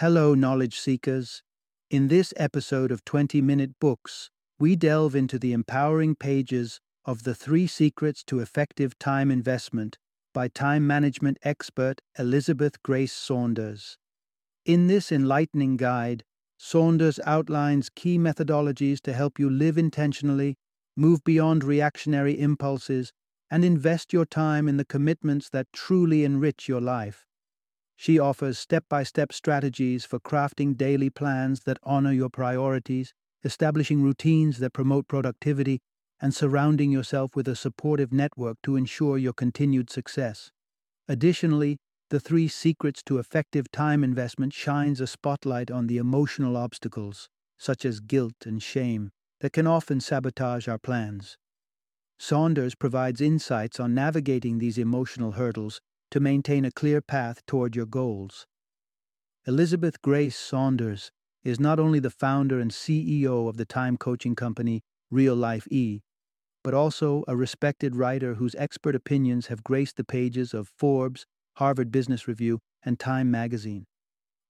Hello, knowledge seekers. In this episode of 20 Minute Books, we delve into the empowering pages of The Three Secrets to Effective Time Investment by time management expert Elizabeth Grace Saunders. In this enlightening guide, Saunders outlines key methodologies to help you live intentionally, move beyond reactionary impulses, and invest your time in the commitments that truly enrich your life. She offers step by step strategies for crafting daily plans that honor your priorities, establishing routines that promote productivity, and surrounding yourself with a supportive network to ensure your continued success. Additionally, the three secrets to effective time investment shines a spotlight on the emotional obstacles, such as guilt and shame, that can often sabotage our plans. Saunders provides insights on navigating these emotional hurdles to maintain a clear path toward your goals. Elizabeth Grace Saunders is not only the founder and CEO of the time coaching company Real Life E, but also a respected writer whose expert opinions have graced the pages of Forbes, Harvard Business Review, and Time magazine.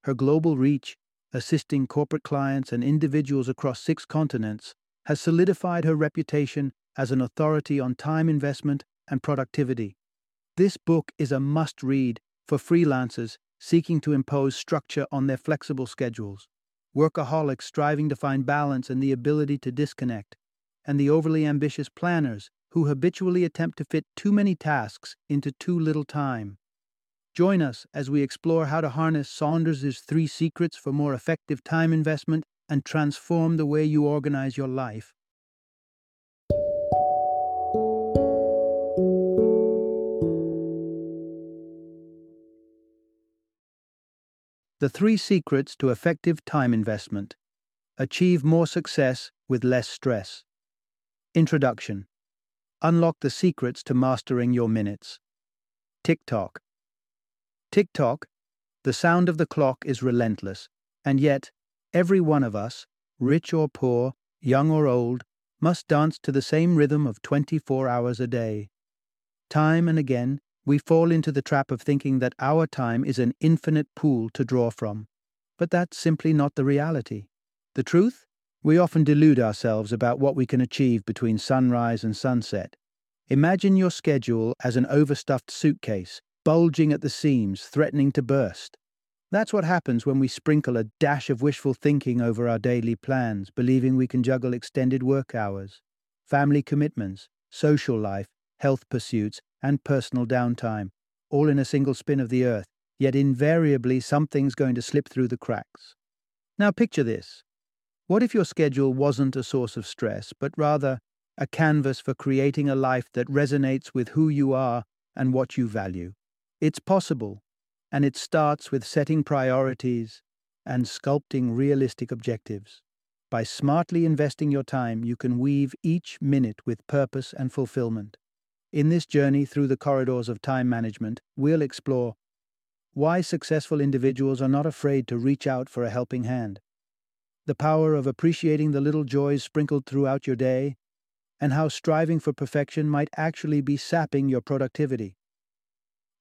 Her global reach, assisting corporate clients and individuals across six continents, has solidified her reputation as an authority on time investment and productivity. This book is a must read for freelancers seeking to impose structure on their flexible schedules, workaholics striving to find balance and the ability to disconnect, and the overly ambitious planners who habitually attempt to fit too many tasks into too little time. Join us as we explore how to harness Saunders' three secrets for more effective time investment and transform the way you organize your life. The Three Secrets to Effective Time Investment Achieve More Success with Less Stress. Introduction Unlock the Secrets to Mastering Your Minutes. Tick-tock. Tick-tock, the sound of the clock is relentless, and yet, every one of us, rich or poor, young or old, must dance to the same rhythm of 24 hours a day. Time and again, we fall into the trap of thinking that our time is an infinite pool to draw from. But that's simply not the reality. The truth? We often delude ourselves about what we can achieve between sunrise and sunset. Imagine your schedule as an overstuffed suitcase, bulging at the seams, threatening to burst. That's what happens when we sprinkle a dash of wishful thinking over our daily plans, believing we can juggle extended work hours, family commitments, social life, health pursuits, and personal downtime, all in a single spin of the earth, yet invariably something's going to slip through the cracks. Now picture this. What if your schedule wasn't a source of stress, but rather a canvas for creating a life that resonates with who you are and what you value? It's possible, and it starts with setting priorities and sculpting realistic objectives. By smartly investing your time, you can weave each minute with purpose and fulfillment. In this journey through the corridors of time management, we'll explore why successful individuals are not afraid to reach out for a helping hand, the power of appreciating the little joys sprinkled throughout your day, and how striving for perfection might actually be sapping your productivity.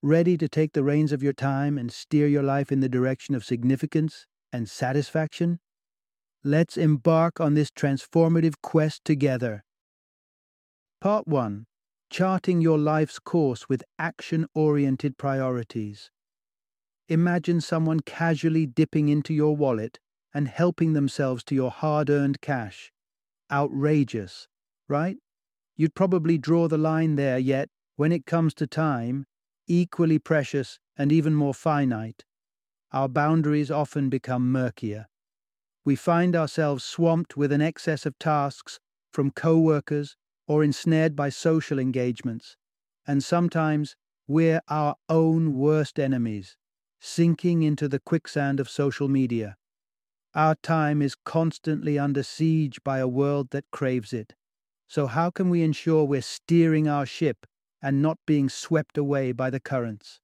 Ready to take the reins of your time and steer your life in the direction of significance and satisfaction? Let's embark on this transformative quest together. Part 1 charting your life's course with action oriented priorities. Imagine someone casually dipping into your wallet and helping themselves to your hard earned cash. Outrageous, right? You'd probably draw the line there, yet, when it comes to time, equally precious and even more finite, our boundaries often become murkier. We find ourselves swamped with an excess of tasks from co workers, or ensnared by social engagements, and sometimes we're our own worst enemies, sinking into the quicksand of social media. Our time is constantly under siege by a world that craves it. So, how can we ensure we're steering our ship and not being swept away by the currents?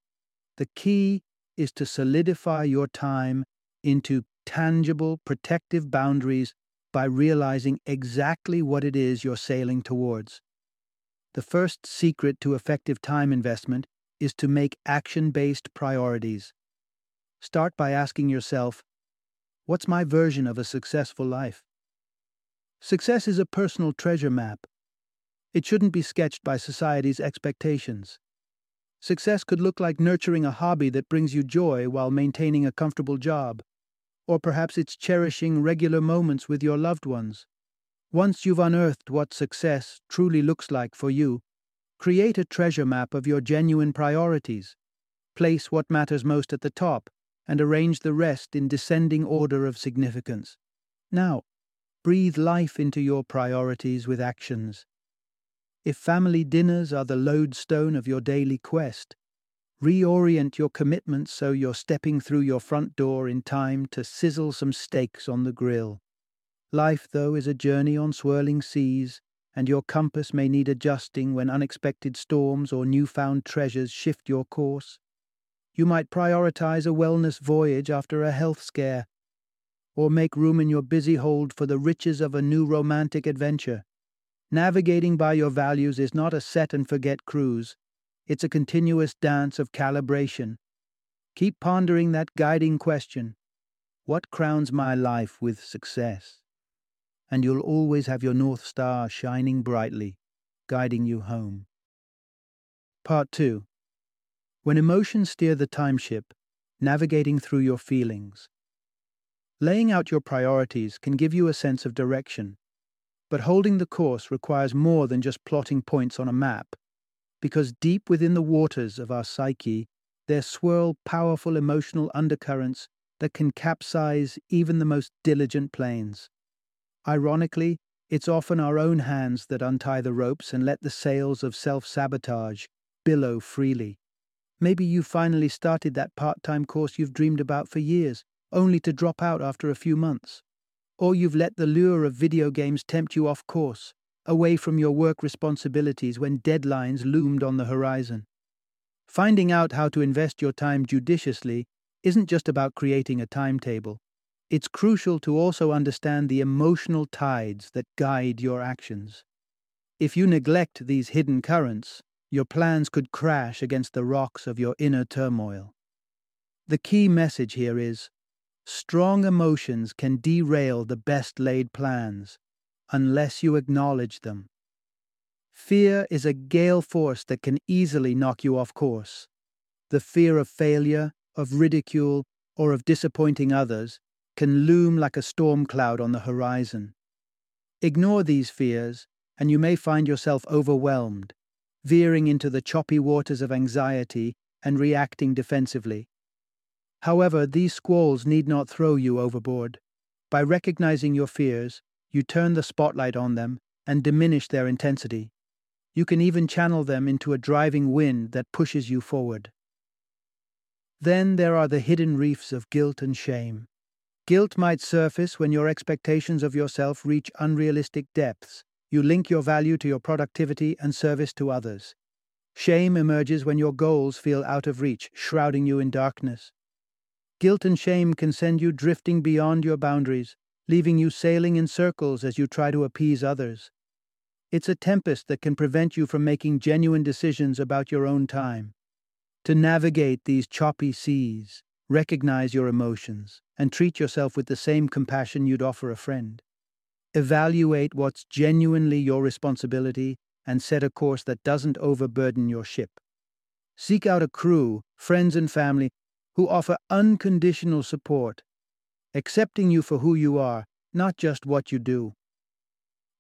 The key is to solidify your time into tangible, protective boundaries by realizing exactly what it is you're sailing towards. The first secret to effective time investment is to make action based priorities. Start by asking yourself What's my version of a successful life? Success is a personal treasure map. It shouldn't be sketched by society's expectations. Success could look like nurturing a hobby that brings you joy while maintaining a comfortable job. Or perhaps it's cherishing regular moments with your loved ones. Once you've unearthed what success truly looks like for you, create a treasure map of your genuine priorities. Place what matters most at the top and arrange the rest in descending order of significance. Now, breathe life into your priorities with actions. If family dinners are the lodestone of your daily quest, reorient your commitments so you're stepping through your front door in time to sizzle some steaks on the grill. Life, though, is a journey on swirling seas, and your compass may need adjusting when unexpected storms or newfound treasures shift your course. You might prioritize a wellness voyage after a health scare, or make room in your busy hold for the riches of a new romantic adventure. Navigating by your values is not a set and forget cruise, it's a continuous dance of calibration. Keep pondering that guiding question What crowns my life with success? And you'll always have your North Star shining brightly, guiding you home. Part 2 when emotions steer the timeship, navigating through your feelings. Laying out your priorities can give you a sense of direction, but holding the course requires more than just plotting points on a map, because deep within the waters of our psyche, there swirl powerful emotional undercurrents that can capsize even the most diligent planes. Ironically, it's often our own hands that untie the ropes and let the sails of self sabotage billow freely. Maybe you finally started that part time course you've dreamed about for years, only to drop out after a few months. Or you've let the lure of video games tempt you off course, away from your work responsibilities when deadlines loomed on the horizon. Finding out how to invest your time judiciously isn't just about creating a timetable. It's crucial to also understand the emotional tides that guide your actions. If you neglect these hidden currents, your plans could crash against the rocks of your inner turmoil. The key message here is strong emotions can derail the best laid plans unless you acknowledge them. Fear is a gale force that can easily knock you off course. The fear of failure, of ridicule, or of disappointing others can loom like a storm cloud on the horizon. Ignore these fears, and you may find yourself overwhelmed, veering into the choppy waters of anxiety and reacting defensively. However, these squalls need not throw you overboard. By recognizing your fears, you turn the spotlight on them and diminish their intensity. You can even channel them into a driving wind that pushes you forward. Then there are the hidden reefs of guilt and shame. Guilt might surface when your expectations of yourself reach unrealistic depths, you link your value to your productivity and service to others. Shame emerges when your goals feel out of reach, shrouding you in darkness. Guilt and shame can send you drifting beyond your boundaries, leaving you sailing in circles as you try to appease others. It's a tempest that can prevent you from making genuine decisions about your own time. To navigate these choppy seas, recognize your emotions and treat yourself with the same compassion you'd offer a friend. Evaluate what's genuinely your responsibility and set a course that doesn't overburden your ship. Seek out a crew, friends and family, who offer unconditional support, accepting you for who you are, not just what you do.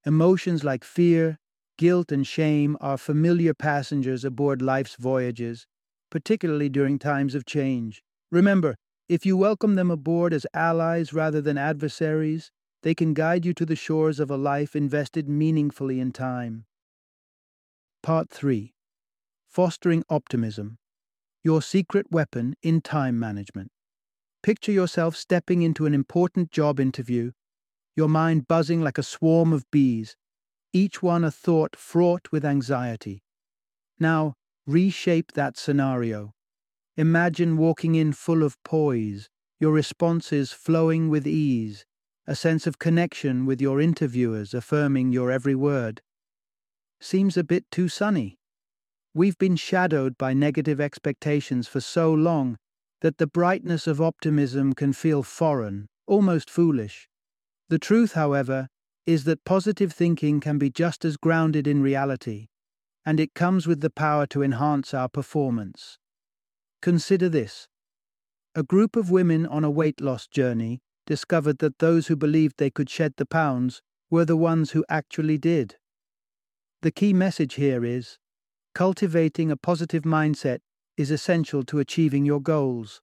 Emotions like fear, guilt, and shame are familiar passengers aboard life's voyages, particularly during times of change. Remember, if you welcome them aboard as allies rather than adversaries, they can guide you to the shores of a life invested meaningfully in time. Part 3 Fostering Optimism Your Secret Weapon in Time Management. Picture yourself stepping into an important job interview, your mind buzzing like a swarm of bees, each one a thought fraught with anxiety. Now, reshape that scenario. Imagine walking in full of poise, your responses flowing with ease, a sense of connection with your interviewers affirming your every word. Seems a bit too sunny. We've been shadowed by negative expectations for so long that the brightness of optimism can feel foreign, almost foolish. The truth, however, is that positive thinking can be just as grounded in reality, and it comes with the power to enhance our performance. Consider this. A group of women on a weight loss journey discovered that those who believed they could shed the pounds were the ones who actually did. The key message here is cultivating a positive mindset is essential to achieving your goals.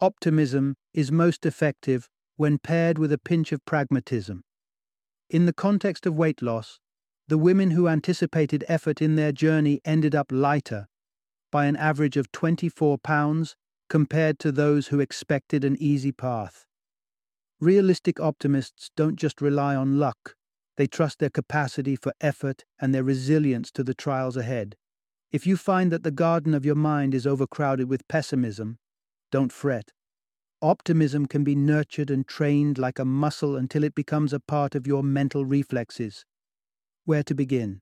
Optimism is most effective when paired with a pinch of pragmatism. In the context of weight loss, the women who anticipated effort in their journey ended up lighter by an average of 24 pounds compared to those who expected an easy path. Realistic optimists don't just rely on luck, they trust their capacity for effort and their resilience to the trials ahead. If you find that the garden of your mind is overcrowded with pessimism, don't fret. Optimism can be nurtured and trained like a muscle until it becomes a part of your mental reflexes. Where to begin?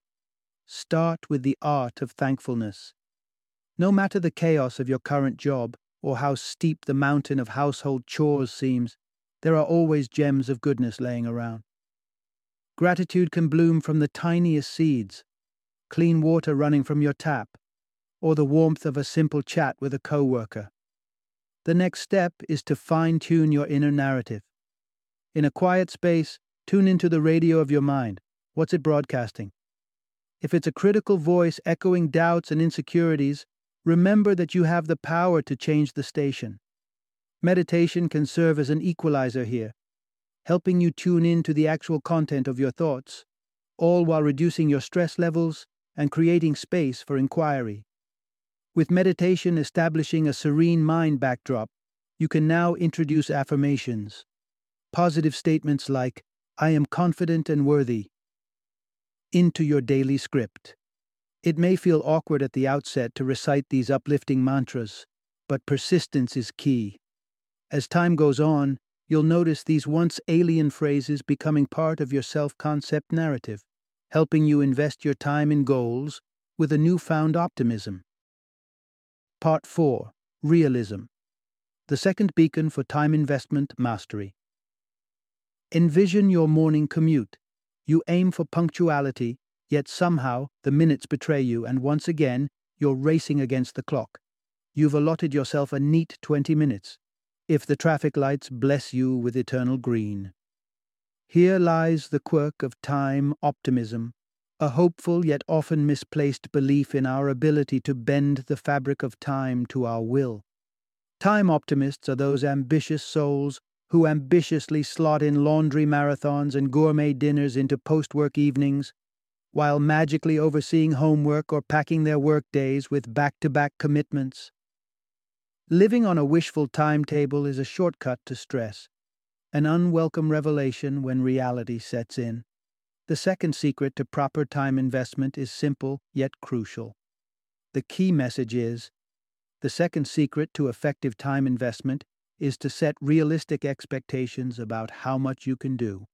Start with the art of thankfulness. No matter the chaos of your current job or how steep the mountain of household chores seems, there are always gems of goodness laying around. Gratitude can bloom from the tiniest seeds clean water running from your tap, or the warmth of a simple chat with a coworker. The next step is to fine tune your inner narrative. In a quiet space, tune into the radio of your mind. What's it broadcasting? If it's a critical voice echoing doubts and insecurities, remember that you have the power to change the station. Meditation can serve as an equalizer here, helping you tune in to the actual content of your thoughts, all while reducing your stress levels and creating space for inquiry. With meditation establishing a serene mind backdrop, you can now introduce affirmations. Positive statements like, I am confident and worthy, into your daily script. It may feel awkward at the outset to recite these uplifting mantras, but persistence is key. As time goes on, you'll notice these once alien phrases becoming part of your self concept narrative, helping you invest your time in goals with a newfound optimism. Part 4 Realism The second beacon for time investment mastery. Envision your morning commute. You aim for punctuality, yet somehow the minutes betray you, and once again you're racing against the clock. You've allotted yourself a neat 20 minutes if the traffic lights bless you with eternal green. Here lies the quirk of time optimism, a hopeful yet often misplaced belief in our ability to bend the fabric of time to our will. Time optimists are those ambitious souls who ambitiously slot in laundry marathons and gourmet dinners into post work evenings, while magically overseeing homework or packing their work days with back to back commitments. Living on a wishful timetable is a shortcut to stress, an unwelcome revelation when reality sets in. The second secret to proper time investment is simple yet crucial. The key message is the second secret to effective time investment is to set realistic expectations about how much you can do.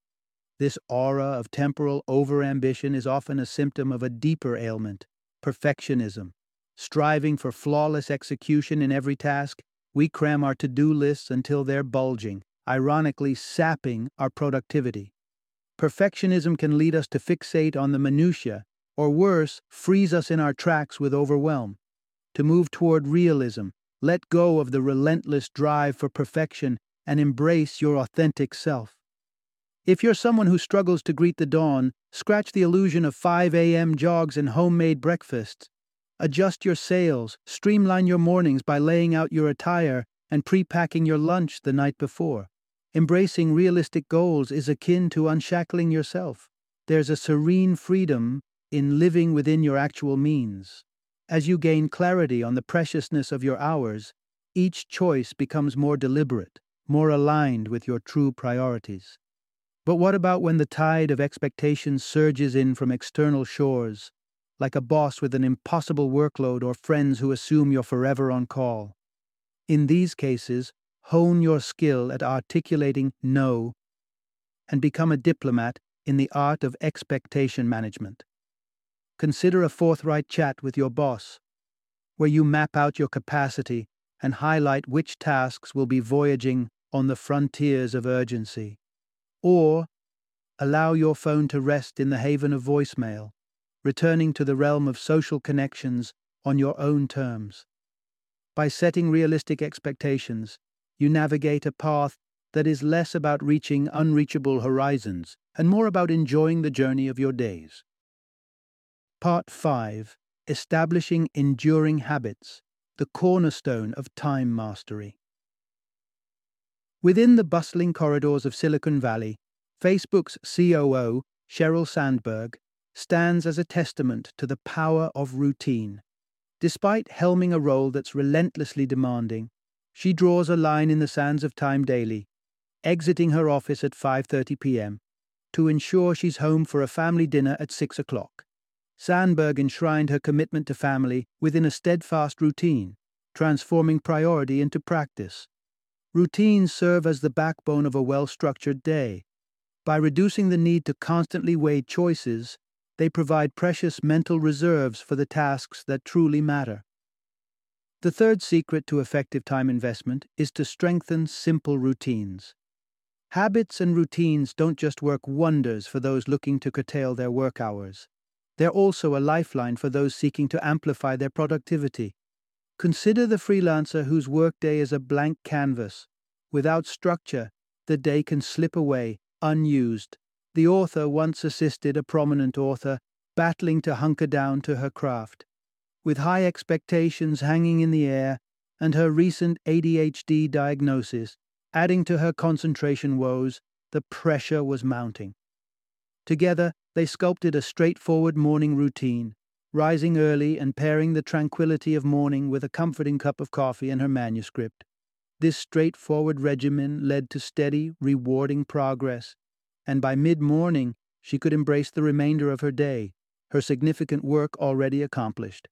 This aura of temporal overambition is often a symptom of a deeper ailment perfectionism. Striving for flawless execution in every task, we cram our to do lists until they're bulging, ironically sapping our productivity. Perfectionism can lead us to fixate on the minutiae, or worse, freeze us in our tracks with overwhelm. To move toward realism, let go of the relentless drive for perfection and embrace your authentic self. If you're someone who struggles to greet the dawn, scratch the illusion of 5 a.m. jogs and homemade breakfasts. Adjust your sails, streamline your mornings by laying out your attire and pre-packing your lunch the night before. Embracing realistic goals is akin to unshackling yourself. There's a serene freedom in living within your actual means. As you gain clarity on the preciousness of your hours, each choice becomes more deliberate, more aligned with your true priorities. But what about when the tide of expectations surges in from external shores like a boss with an impossible workload or friends who assume you're forever on call. In these cases, hone your skill at articulating no and become a diplomat in the art of expectation management. Consider a forthright chat with your boss, where you map out your capacity and highlight which tasks will be voyaging on the frontiers of urgency. Or allow your phone to rest in the haven of voicemail, returning to the realm of social connections on your own terms. By setting realistic expectations, you navigate a path that is less about reaching unreachable horizons and more about enjoying the journey of your days. Part 5 Establishing Enduring Habits, the cornerstone of time mastery. Within the bustling corridors of Silicon Valley, Facebook's COO, Sheryl Sandberg, stands as a testament to the power of routine. Despite helming a role that's relentlessly demanding, she draws a line in the sands of time daily, exiting her office at 5:30 p.m. to ensure she's home for a family dinner at 6 o'clock. Sandberg enshrined her commitment to family within a steadfast routine, transforming priority into practice. Routines serve as the backbone of a well-structured day. By reducing the need to constantly weigh choices, they provide precious mental reserves for the tasks that truly matter. The third secret to effective time investment is to strengthen simple routines. Habits and routines don't just work wonders for those looking to curtail their work hours. They're also a lifeline for those seeking to amplify their productivity. Consider the freelancer whose workday is a blank canvas. Without structure, the day can slip away, unused, the author once assisted a prominent author battling to hunker down to her craft. With high expectations hanging in the air and her recent ADHD diagnosis adding to her concentration woes, the pressure was mounting. Together, they sculpted a straightforward morning routine, rising early and pairing the tranquility of morning with a comforting cup of coffee and her manuscript. This straightforward regimen led to steady, rewarding progress, and by mid morning she could embrace the remainder of her day, her significant work already accomplished.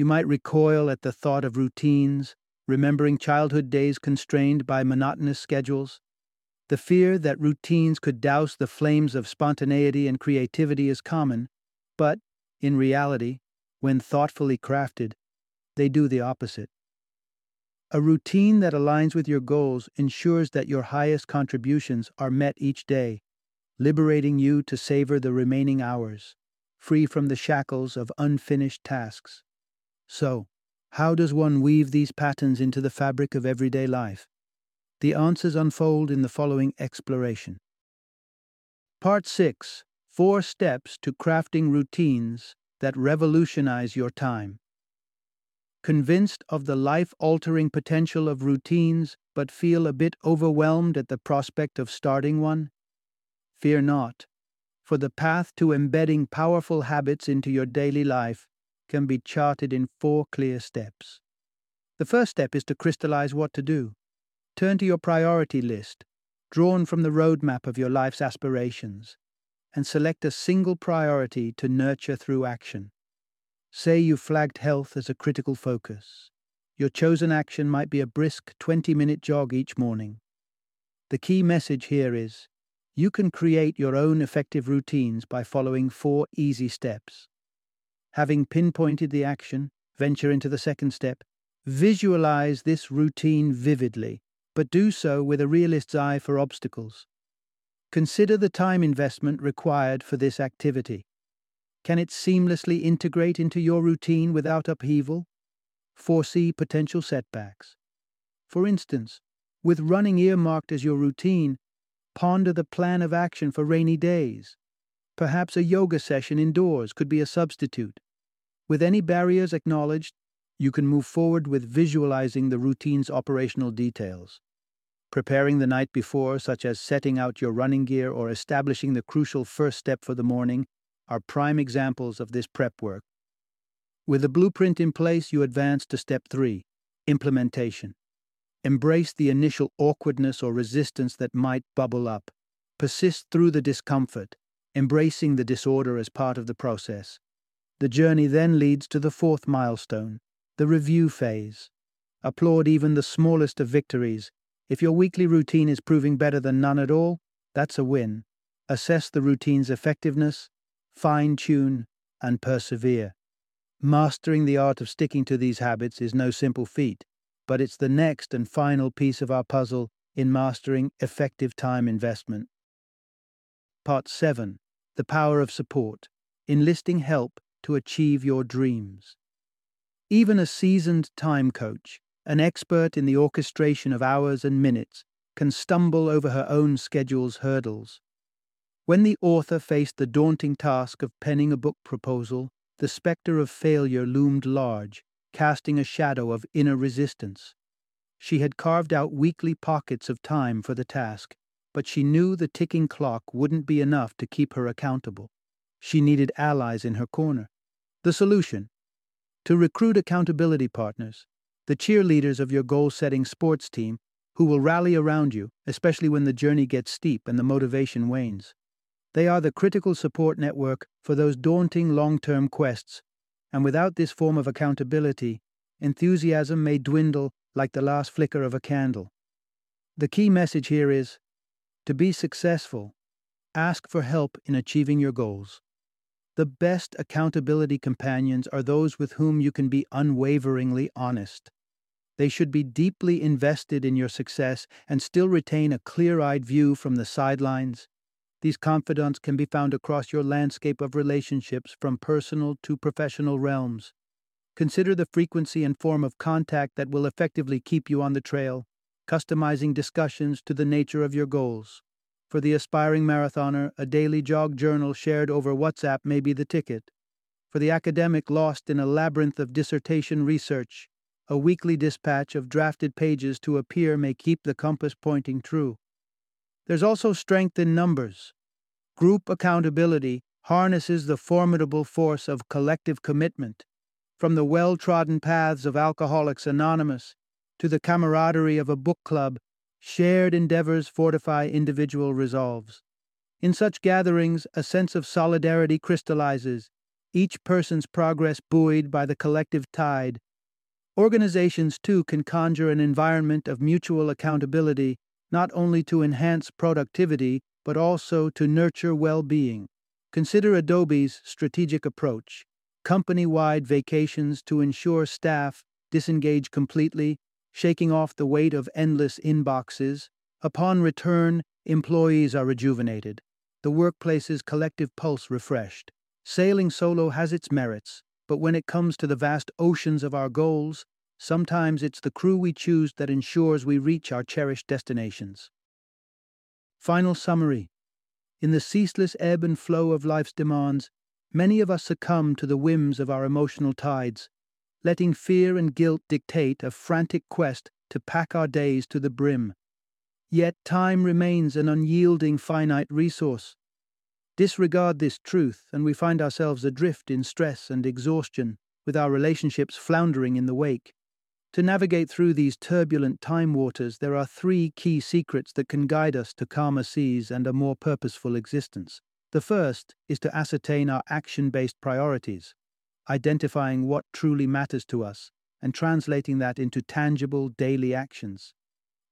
You might recoil at the thought of routines, remembering childhood days constrained by monotonous schedules. The fear that routines could douse the flames of spontaneity and creativity is common, but, in reality, when thoughtfully crafted, they do the opposite. A routine that aligns with your goals ensures that your highest contributions are met each day, liberating you to savor the remaining hours, free from the shackles of unfinished tasks. So, how does one weave these patterns into the fabric of everyday life? The answers unfold in the following exploration. Part 6 Four Steps to Crafting Routines That Revolutionize Your Time. Convinced of the life altering potential of routines, but feel a bit overwhelmed at the prospect of starting one? Fear not, for the path to embedding powerful habits into your daily life can be charted in four clear steps. The first step is to crystallize what to do. Turn to your priority list, drawn from the roadmap of your life's aspirations, and select a single priority to nurture through action. Say you flagged health as a critical focus. Your chosen action might be a brisk 20 minute jog each morning. The key message here is you can create your own effective routines by following four easy steps. Having pinpointed the action, venture into the second step. Visualize this routine vividly, but do so with a realist's eye for obstacles. Consider the time investment required for this activity. Can it seamlessly integrate into your routine without upheaval? Foresee potential setbacks. For instance, with running earmarked as your routine, ponder the plan of action for rainy days. Perhaps a yoga session indoors could be a substitute. With any barriers acknowledged, you can move forward with visualizing the routine's operational details. Preparing the night before, such as setting out your running gear or establishing the crucial first step for the morning, are prime examples of this prep work. With the blueprint in place, you advance to step three implementation. Embrace the initial awkwardness or resistance that might bubble up. Persist through the discomfort, embracing the disorder as part of the process. The journey then leads to the fourth milestone, the review phase. Applaud even the smallest of victories. If your weekly routine is proving better than none at all, that's a win. Assess the routine's effectiveness fine tune, and persevere. Mastering the art of sticking to these habits is no simple feat, but it's the next and final piece of our puzzle in mastering effective time investment. Part 7 The Power of Support Enlisting Help to Achieve Your Dreams. Even a seasoned time coach, an expert in the orchestration of hours and minutes, can stumble over her own schedule's hurdles. When the author faced the daunting task of penning a book proposal, the specter of failure loomed large, casting a shadow of inner resistance. She had carved out weekly pockets of time for the task, but she knew the ticking clock wouldn't be enough to keep her accountable. She needed allies in her corner. The solution? To recruit accountability partners, the cheerleaders of your goal setting sports team who will rally around you, especially when the journey gets steep and the motivation wanes. They are the critical support network for those daunting long term quests, and without this form of accountability, enthusiasm may dwindle like the last flicker of a candle. The key message here is to be successful, ask for help in achieving your goals. The best accountability companions are those with whom you can be unwaveringly honest. They should be deeply invested in your success and still retain a clear eyed view from the sidelines. These confidants can be found across your landscape of relationships from personal to professional realms. Consider the frequency and form of contact that will effectively keep you on the trail, customizing discussions to the nature of your goals. For the aspiring marathoner, a daily jog journal shared over WhatsApp may be the ticket. For the academic lost in a labyrinth of dissertation research, a weekly dispatch of drafted pages to a peer may keep the compass pointing true. There's also strength in numbers. Group accountability harnesses the formidable force of collective commitment from the well trodden paths of Alcoholics Anonymous to the camaraderie of a book club, shared endeavors fortify individual resolves. In such gatherings, a sense of solidarity crystallizes, each person's progress buoyed by the collective tide. Organizations, too, can conjure an environment of mutual accountability, not only to enhance productivity, but also to nurture well being. Consider Adobe's strategic approach company wide vacations to ensure staff disengage completely, shaking off the weight of endless inboxes. Upon return, employees are rejuvenated, the workplace's collective pulse refreshed. Sailing solo has its merits, but when it comes to the vast oceans of our goals, sometimes it's the crew we choose that ensures we reach our cherished destinations. Final summary In the ceaseless ebb and flow of life's demands, Many of us succumb to the whims of our emotional tides, letting fear and guilt dictate a frantic quest to pack our days to the brim. Yet time remains an unyielding finite resource. Disregard this truth, and we find ourselves adrift in stress and exhaustion, with our relationships floundering in the wake. To navigate through these turbulent time waters, there are three key secrets that can guide us to calmer seas and a more purposeful existence. The first is to ascertain our action based priorities, identifying what truly matters to us and translating that into tangible daily actions.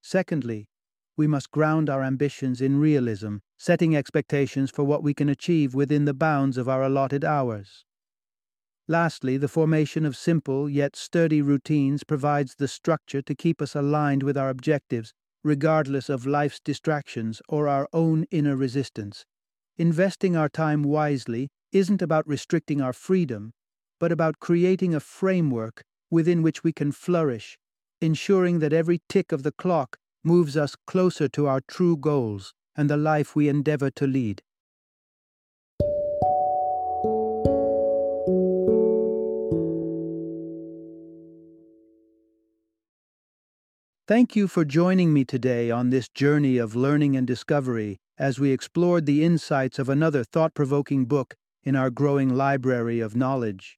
Secondly, we must ground our ambitions in realism, setting expectations for what we can achieve within the bounds of our allotted hours. Lastly, the formation of simple yet sturdy routines provides the structure to keep us aligned with our objectives, regardless of life's distractions or our own inner resistance. Investing our time wisely isn't about restricting our freedom, but about creating a framework within which we can flourish, ensuring that every tick of the clock moves us closer to our true goals and the life we endeavor to lead. Thank you for joining me today on this journey of learning and discovery as we explored the insights of another thought provoking book in our growing library of knowledge.